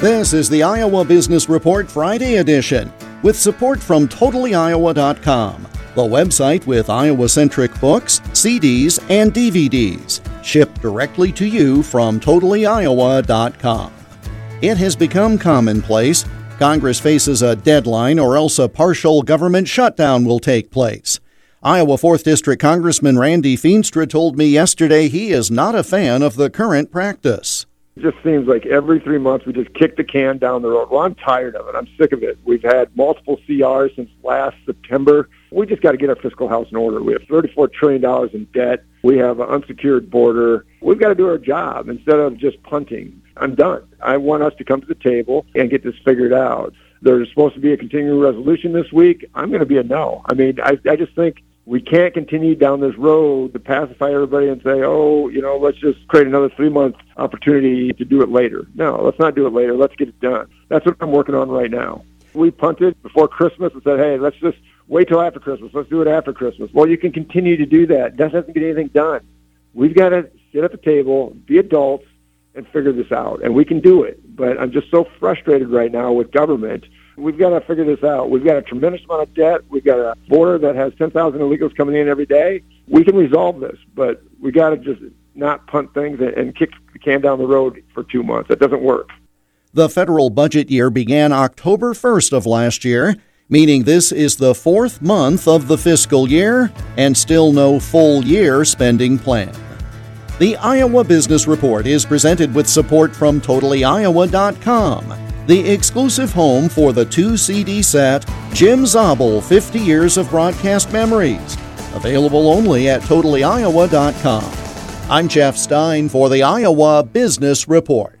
This is the Iowa Business Report Friday edition with support from TotallyIowa.com, the website with Iowa centric books, CDs, and DVDs, shipped directly to you from TotallyIowa.com. It has become commonplace. Congress faces a deadline or else a partial government shutdown will take place. Iowa 4th District Congressman Randy Feenstra told me yesterday he is not a fan of the current practice. It just seems like every three months we just kick the can down the road. Well, I'm tired of it. I'm sick of it. We've had multiple CRs since last September. We just got to get our fiscal house in order. We have $34 trillion in debt. We have an unsecured border. We've got to do our job instead of just punting. I'm done. I want us to come to the table and get this figured out. There's supposed to be a continuing resolution this week. I'm going to be a no. I mean, I, I just think we can't continue down this road to pacify everybody and say, oh, you know, let's just create another three month opportunity to do it later. No, let's not do it later. Let's get it done. That's what I'm working on right now. We punted before Christmas and said, hey, let's just wait till after Christmas. Let's do it after Christmas. Well, you can continue to do that. It doesn't get anything done. We've got to sit at the table, be adults, and figure this out. And we can do it. But I'm just so frustrated right now with government We've got to figure this out. We've got a tremendous amount of debt. We've got a border that has 10,000 illegals coming in every day. We can resolve this, but we got to just not punt things and kick the can down the road for two months. That doesn't work. The federal budget year began October 1st of last year, meaning this is the fourth month of the fiscal year and still no full year spending plan. The Iowa Business Report is presented with support from TotallyIowa.com the exclusive home for the two CD set Jim Zabel 50 Years of Broadcast Memories. Available only at TotallyIowa.com. I'm Jeff Stein for the Iowa Business Report.